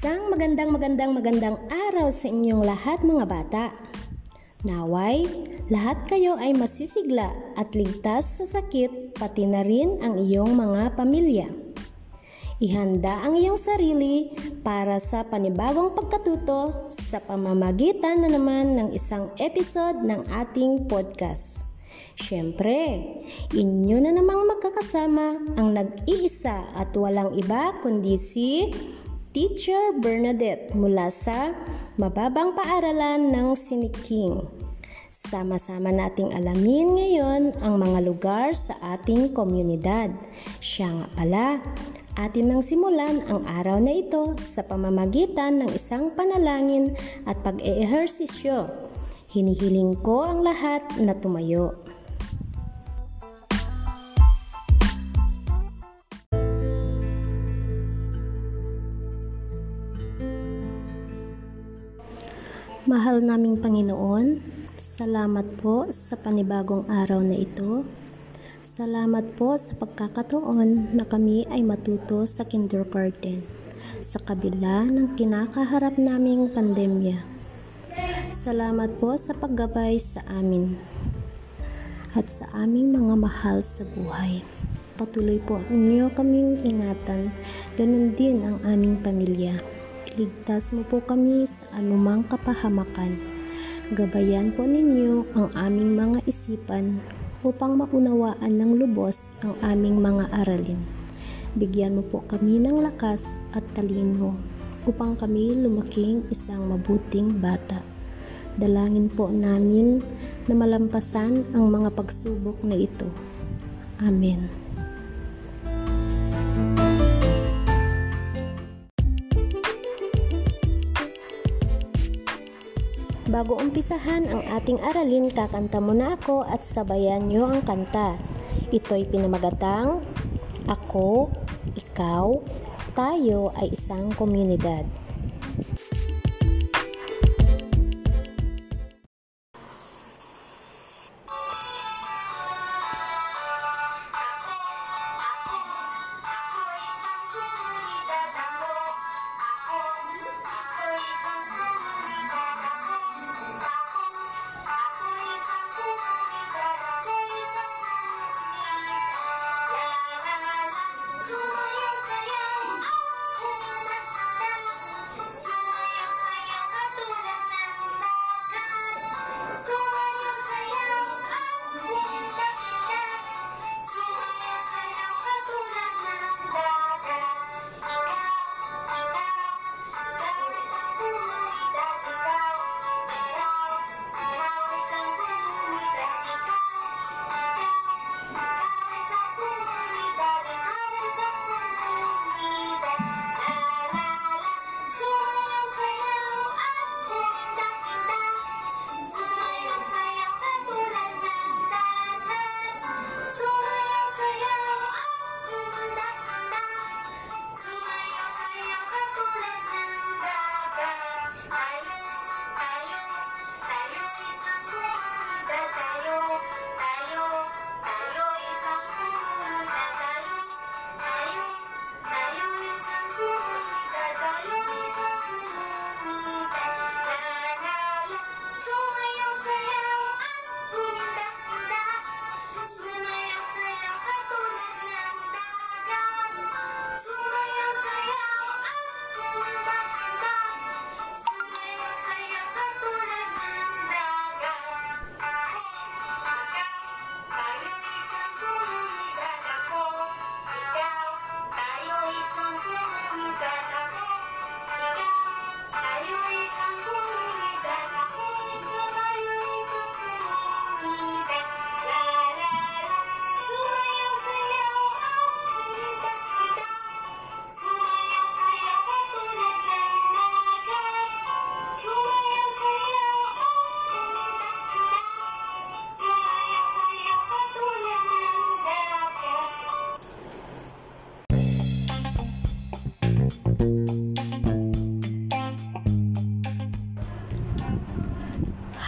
Isang magandang magandang magandang araw sa inyong lahat mga bata. Naway, lahat kayo ay masisigla at ligtas sa sakit pati na rin ang iyong mga pamilya. Ihanda ang iyong sarili para sa panibagong pagkatuto sa pamamagitan na naman ng isang episode ng ating podcast. Siyempre, inyo na namang magkakasama ang nag-iisa at walang iba kundi si Teacher Bernadette mula sa Mababang Paaralan ng Siniking. Sama-sama nating alamin ngayon ang mga lugar sa ating komunidad. Siya nga pala, atin nang simulan ang araw na ito sa pamamagitan ng isang panalangin at pag-eehersisyo. Hinihiling ko ang lahat na tumayo. Mahal naming Panginoon, salamat po sa panibagong araw na ito. Salamat po sa pagkakataon na kami ay matuto sa kindergarten sa kabila ng kinakaharap naming pandemya. Salamat po sa paggabay sa amin at sa aming mga mahal sa buhay. Patuloy po ninyo kaming ingatan, ganun din ang aming pamilya. Iligtas mo po kami sa anumang kapahamakan. Gabayan po ninyo ang aming mga isipan upang maunawaan ng lubos ang aming mga aralin. Bigyan mo po kami ng lakas at talino upang kami lumaking isang mabuting bata. Dalangin po namin na malampasan ang mga pagsubok na ito. Amen. Bago umpisahan ang ating aralin, kakanta muna ako at sabayan nyo ang kanta. Ito'y pinamagatang Ako, Ikaw, Tayo ay isang komunidad.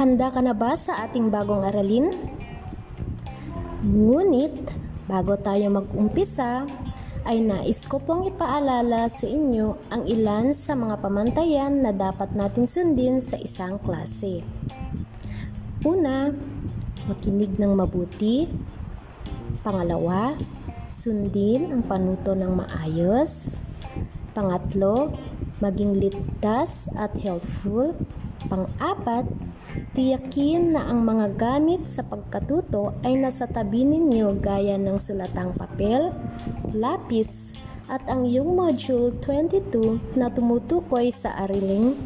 Handa ka na ba sa ating bagong aralin? Ngunit, bago tayo mag-umpisa, ay nais ko pong ipaalala sa inyo ang ilan sa mga pamantayan na dapat natin sundin sa isang klase. Una, makinig ng mabuti. Pangalawa, sundin ang panuto ng maayos. Pangatlo, maging ligtas at helpful. Pang-apat, tiyakin na ang mga gamit sa pagkatuto ay nasa tabi ninyo gaya ng sulatang papel, lapis, at ang iyong Module 22 na tumutukoy sa ariling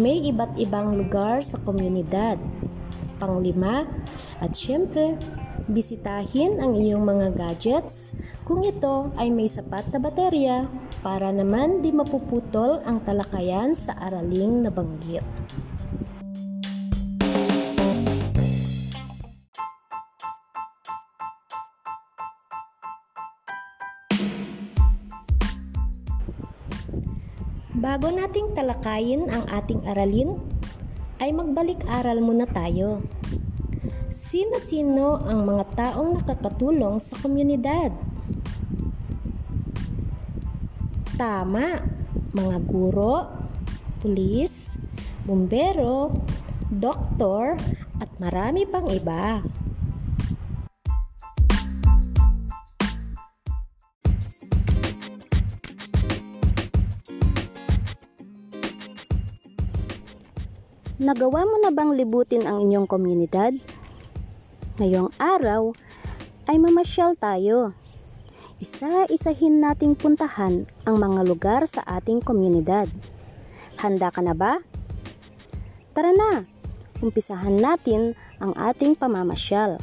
may iba't ibang lugar sa komunidad. Panglima, at syempre, bisitahin ang iyong mga gadgets kung ito ay may sapat na baterya para naman di mapuputol ang talakayan sa araling nabanggit. Bago nating talakayin ang ating aralin, ay magbalik-aral muna tayo. Sino-sino ang mga taong nakakatulong sa komunidad? Tama, mga guro, pulis, bumbero, doktor, at marami pang iba. Nagawa mo na bang libutin ang inyong komunidad? Ngayong araw ay mamasyal tayo. Isa-isahin nating puntahan ang mga lugar sa ating komunidad. Handa ka na ba? Tara na, umpisahan natin ang ating pamamasyal.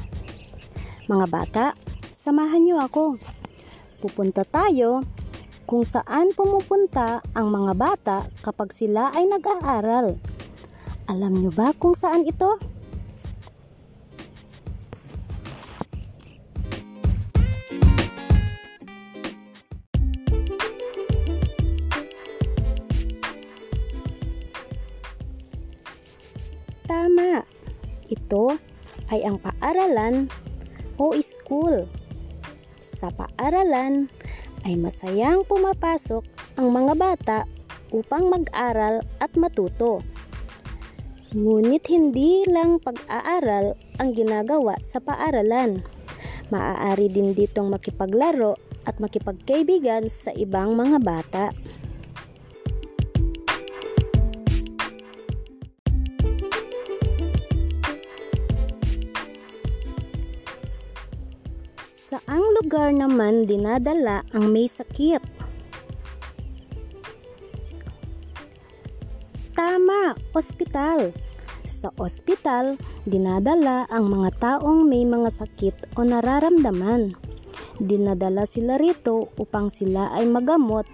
Mga bata, samahan niyo ako. Pupunta tayo kung saan pumupunta ang mga bata kapag sila ay nag-aaral alam nyo ba kung saan ito? Tama! Ito ay ang paaralan o school. Sa paaralan ay masayang pumapasok ang mga bata upang mag-aral at matuto. Ngunit hindi lang pag-aaral ang ginagawa sa paaralan. Maaari din ditong makipaglaro at makipagkaibigan sa ibang mga bata. Saang lugar naman dinadala ang may sakit? Tama, ospital. Sa ospital, dinadala ang mga taong may mga sakit o nararamdaman. Dinadala sila rito upang sila ay magamot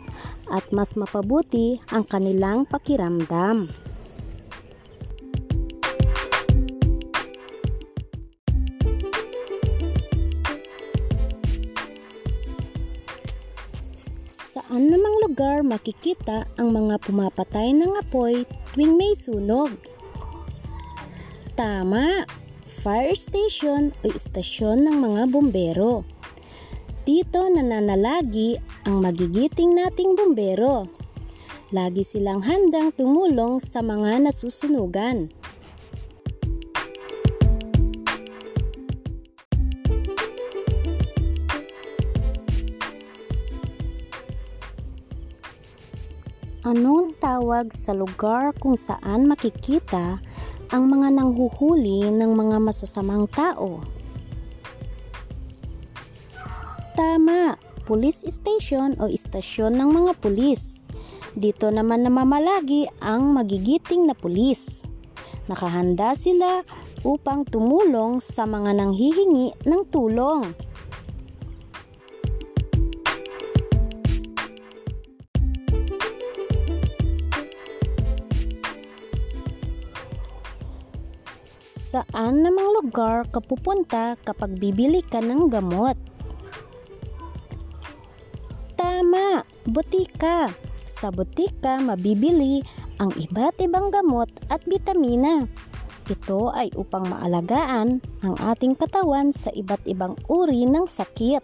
at mas mapabuti ang kanilang pakiramdam. Saan namang lugar makikita ang mga pumapatay ng apoy tuwing may sunog? Tama, fire station o istasyon ng mga bumbero. Dito nananalagi ang magigiting nating bumbero. Lagi silang handang tumulong sa mga nasusunugan. Anong tawag sa lugar kung saan makikita ang mga nanghuhuli ng mga masasamang tao. Tama, police station o istasyon ng mga pulis. Dito naman namamalagi ang magigiting na pulis. Nakahanda sila upang tumulong sa mga nanghihingi ng tulong. Saan namang lugar ka pupunta kapag bibili ka ng gamot? Tama, butika. Sa butika mabibili ang iba't ibang gamot at bitamina. Ito ay upang maalagaan ang ating katawan sa iba't ibang uri ng sakit.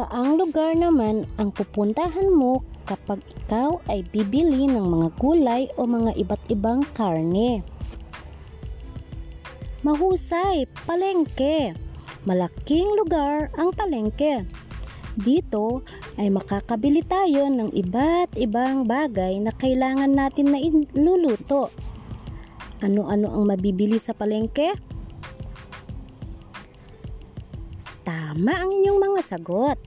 Saang lugar naman ang pupuntahan mo kapag ikaw ay bibili ng mga gulay o mga iba't ibang karne? Mahusay, palengke. Malaking lugar ang palengke. Dito ay makakabili tayo ng iba't ibang bagay na kailangan natin na iluluto. Ano-ano ang mabibili sa palengke? Tama ang inyong mga sagot.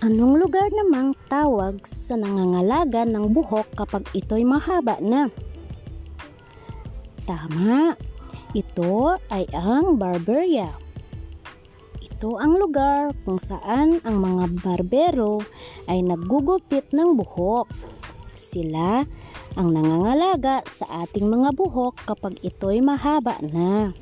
Anong lugar namang tawag sa nangangalaga ng buhok kapag ito'y mahaba na? Tama, ito ay ang barberia. Ito ang lugar kung saan ang mga barbero ay naggugupit ng buhok. Sila ang nangangalaga sa ating mga buhok kapag ito'y mahaba na.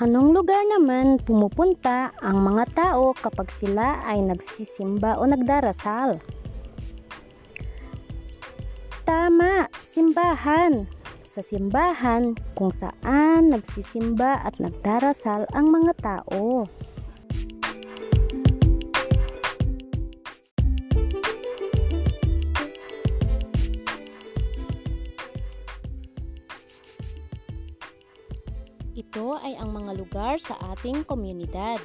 Anong lugar naman pumupunta ang mga tao kapag sila ay nagsisimba o nagdarasal? Tama, simbahan. Sa simbahan kung saan nagsisimba at nagdarasal ang mga tao. Ito ay ang mga lugar sa ating komunidad.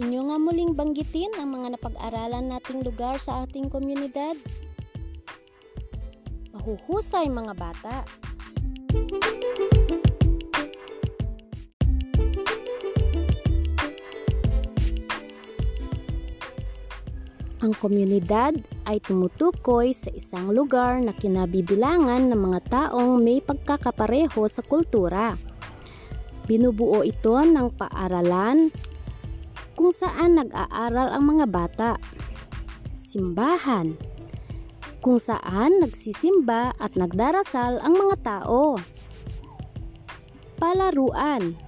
Inyo nga muling banggitin ang mga napag-aralan nating lugar sa ating komunidad. Mahuhusay mga bata. Ang komunidad ay tumutukoy sa isang lugar na kinabibilangan ng mga taong may pagkakapareho sa kultura. Binubuo ito ng paaralan kung saan nag-aaral ang mga bata. Simbahan kung saan nagsisimba at nagdarasal ang mga tao. Palaruan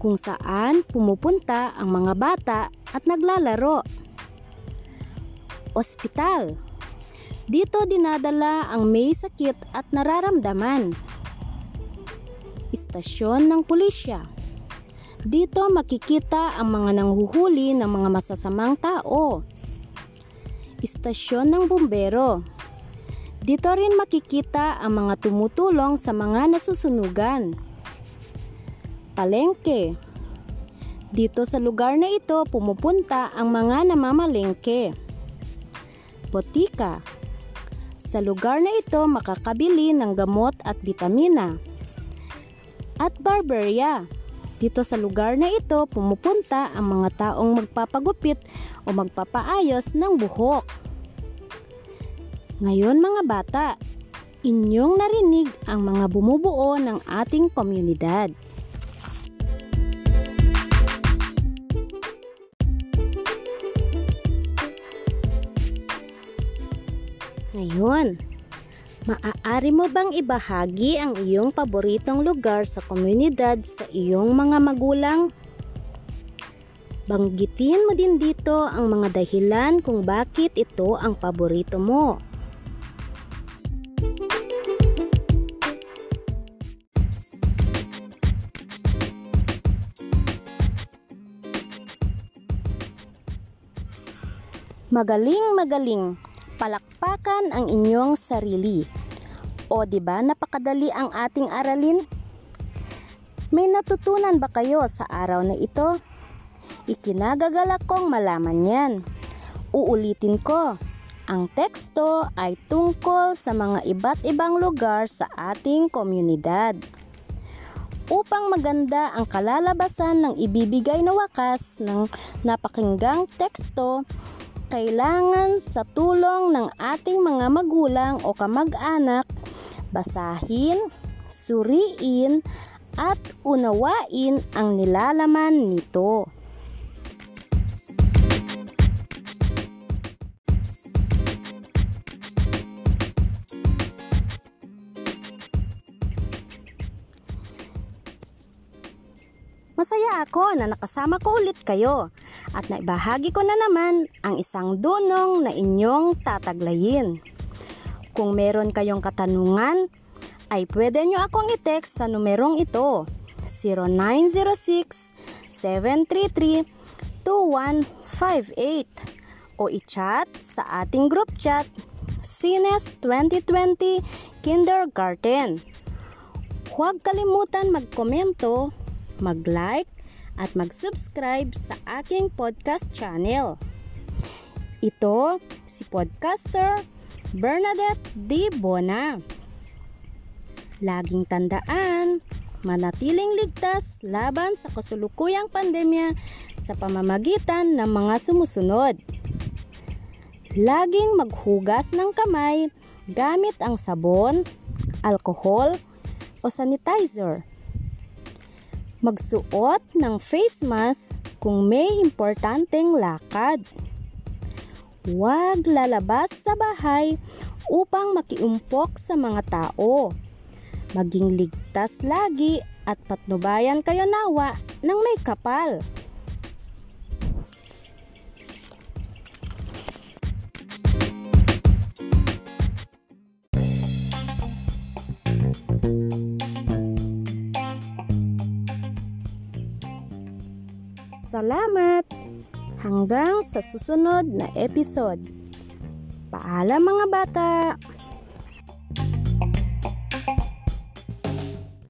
kung saan pumupunta ang mga bata at naglalaro. Ospital dito dinadala ang may sakit at nararamdaman istasyon ng pulisya. Dito makikita ang mga nanghuhuli ng mga masasamang tao. Istasyon ng bumbero. Dito rin makikita ang mga tumutulong sa mga nasusunugan. Palengke. Dito sa lugar na ito pumupunta ang mga namamalengke. Botika. Sa lugar na ito makakabili ng gamot at bitamina at barberia. Dito sa lugar na ito pumupunta ang mga taong magpapagupit o magpapaayos ng buhok. Ngayon mga bata, inyong narinig ang mga bumubuo ng ating komunidad. Ngayon, Maaari mo bang ibahagi ang iyong paboritong lugar sa komunidad sa iyong mga magulang? Banggitin mo din dito ang mga dahilan kung bakit ito ang paborito mo. Magaling magaling palakpakan ang inyong sarili. O di ba napakadali ang ating aralin? May natutunan ba kayo sa araw na ito? Ikinagagalak kong malaman yan. Uulitin ko, ang teksto ay tungkol sa mga iba't ibang lugar sa ating komunidad. Upang maganda ang kalalabasan ng ibibigay na wakas ng napakinggang teksto, kailangan sa tulong ng ating mga magulang o kamag-anak, basahin, suriin, at unawain ang nilalaman nito. Ako na nakasama ko ulit kayo at naibahagi ko na naman ang isang dunong na inyong tataglayin. Kung meron kayong katanungan, ay pwede nyo akong i-text sa numerong ito 0906-733-2158 o i-chat sa ating group chat Sines 2020 Kindergarten. Huwag kalimutan magkomento mag-like at mag-subscribe sa aking podcast channel. Ito si podcaster Bernadette D. Bona. Laging tandaan, manatiling ligtas laban sa kasulukuyang pandemya sa pamamagitan ng mga sumusunod. Laging maghugas ng kamay gamit ang sabon, alcohol, o sanitizer magsuot ng face mask kung may importanteng lakad. Huwag lalabas sa bahay upang makiumpok sa mga tao. Maging ligtas lagi at patnubayan kayo nawa ng may kapal. Salamat! Hanggang sa susunod na episode. Paalam mga bata!